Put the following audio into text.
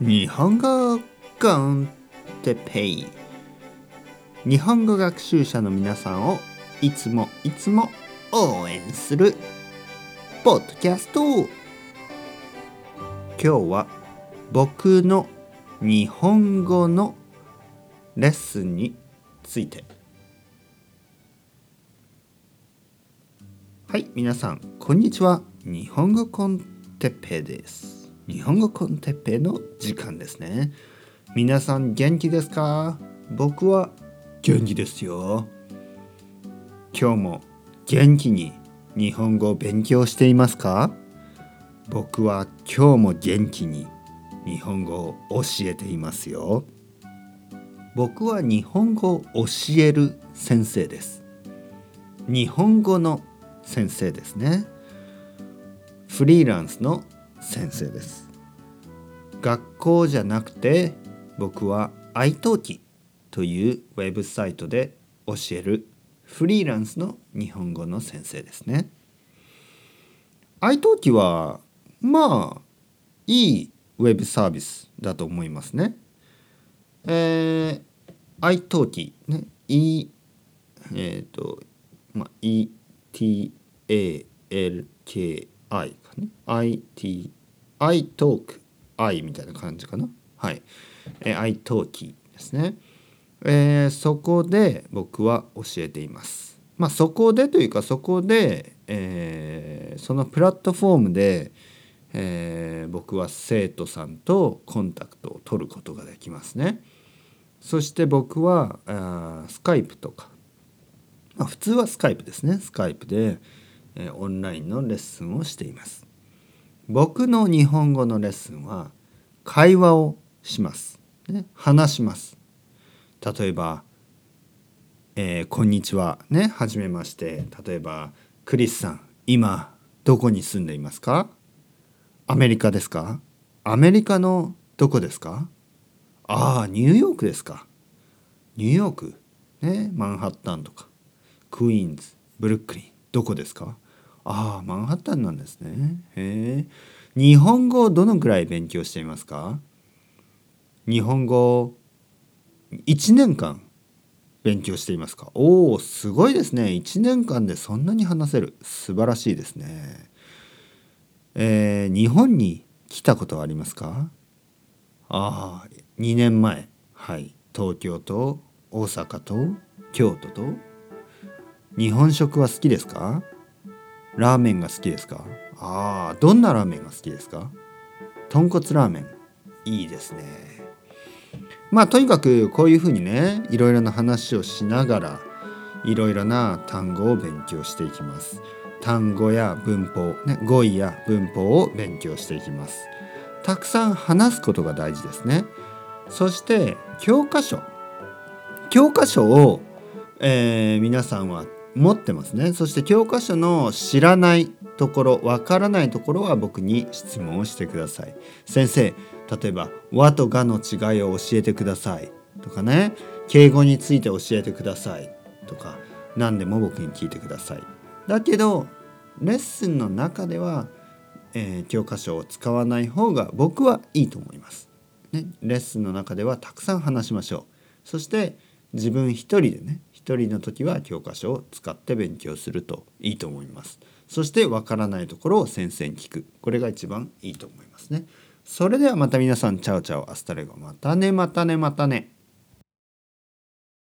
日本語コンテペイ日本語学習者の皆さんをいつもいつも応援するポッドキャスト。今日は僕の日本語のレッスンについて。はい皆さんこんにちは。日本語コンテペです。日本語コンテッペの時間ですね。皆さん元気ですか？僕は元気ですよ。今日も元気に日本語を勉強していますか？僕は今日も元気に日本語を教えていますよ。僕は日本語を教える先生です。日本語の先生ですね。フリーランスの先生です。学校じゃなくて僕は iTalki というウェブサイトで教えるフリーランスの日本語の先生ですね。iTalki はまあいいウェブサービスだと思いますね。えー、iTalki ね E えっ、ー、とまあ ETALKI かね。I talk I みたいな感じかな？はい、えー、I talk ですね、えー、そこで僕は教えています。まあそこでというかそこで、えー、そのプラットフォームで、えー、僕は生徒さんとコンタクトを取ることができますね。そして僕はあスカイプとか、まあ、普通はスカイプですね。スカイプで、えー、オンラインのレッスンをしています。僕の日本語のレッスンは会話をします。ね、話します。例えば、えー、こんにちは。ね、はじめまして。例えば、クリスさん、今、どこに住んでいますか？アメリカですか？アメリカのどこですか？ああ、ニューヨークですか。ニューヨーク。ね、マンハッタンとか。クイーンズ、ブルックリン、どこですか？ああマンハッタンなんですね。へえ。日本語をどのくらい勉強していますか？日本語1年間勉強していますか？おおすごいですね。1年間でそんなに話せる。素晴らしいですね。えー、日本に来たことはありますか？ああ2年前はい東京と大阪と京都と日本食は好きですか？ラーメンが好きですか？ああどんなラーメンが好きですか？豚骨ラーメン。いいですね。まあとにかくこういうふうにねいろいろな話をしながらいろいろな単語を勉強していきます。単語や文法、ね、語彙や文法を勉強していきます。たくさん話すことが大事ですね。そして教科書。教科書を、えー、皆さんは持ってますね。そして教科書の知らないところわからないところは僕に質問をしてください。先生例えば和とがの違いを教えてください。とかね。敬語について教えてください。とか何でも僕に聞いてください。だけどレッスンの中では、えー、教科書を使わない方が僕はいいと思います、ね、レッスンの中ではたくさん話しましょう。そして自分一人でね1人の時は教科書を使って勉強するといいと思います。そしてわからないところを先生に聞く。これが一番いいと思いますね。それではまた皆さん Chao chao。Hasta luego またねまたねまたね。